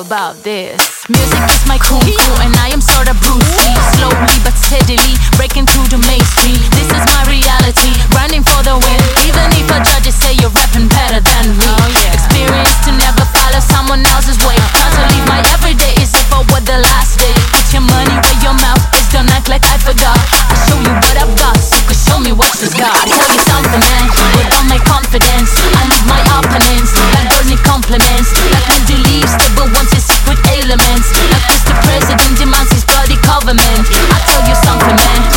about this? Music is my cool, cool, and I am sorta tell you something, man,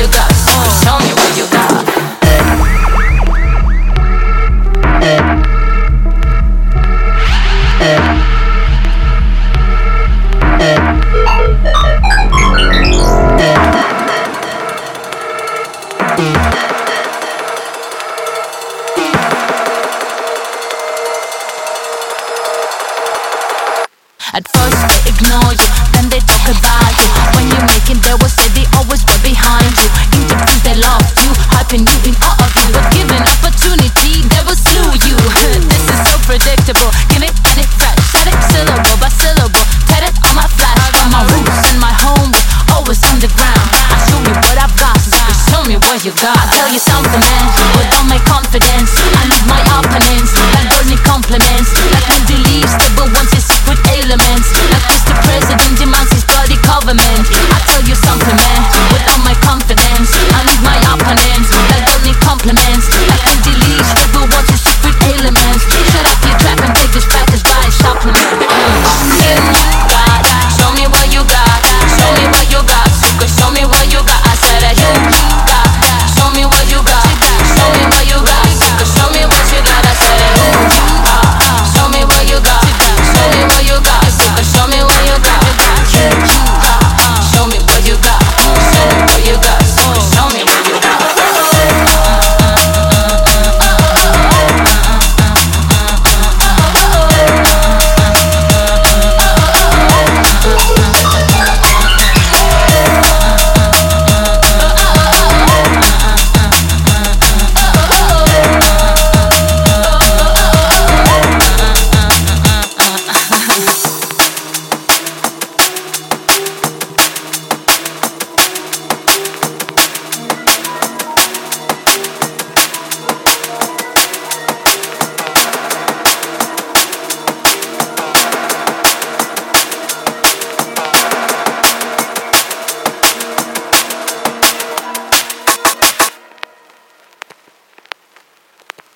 you got. At first they ignore you, then they talk about you. When you're making their words, say they always were behind you. Indifferent, they loved you, hyping you in awe of you. But given opportunity, they will slew you. this is so predictable. Give it and it fresh, set it syllable by syllable. Tatted on my flash, on my roots and my home was always on the ground. I show you what I've got, so you show me what you got. I tell you something, man, With all my confidence, I need my opponents, like worthy compliments, like when leaves, leave, stable want your secret.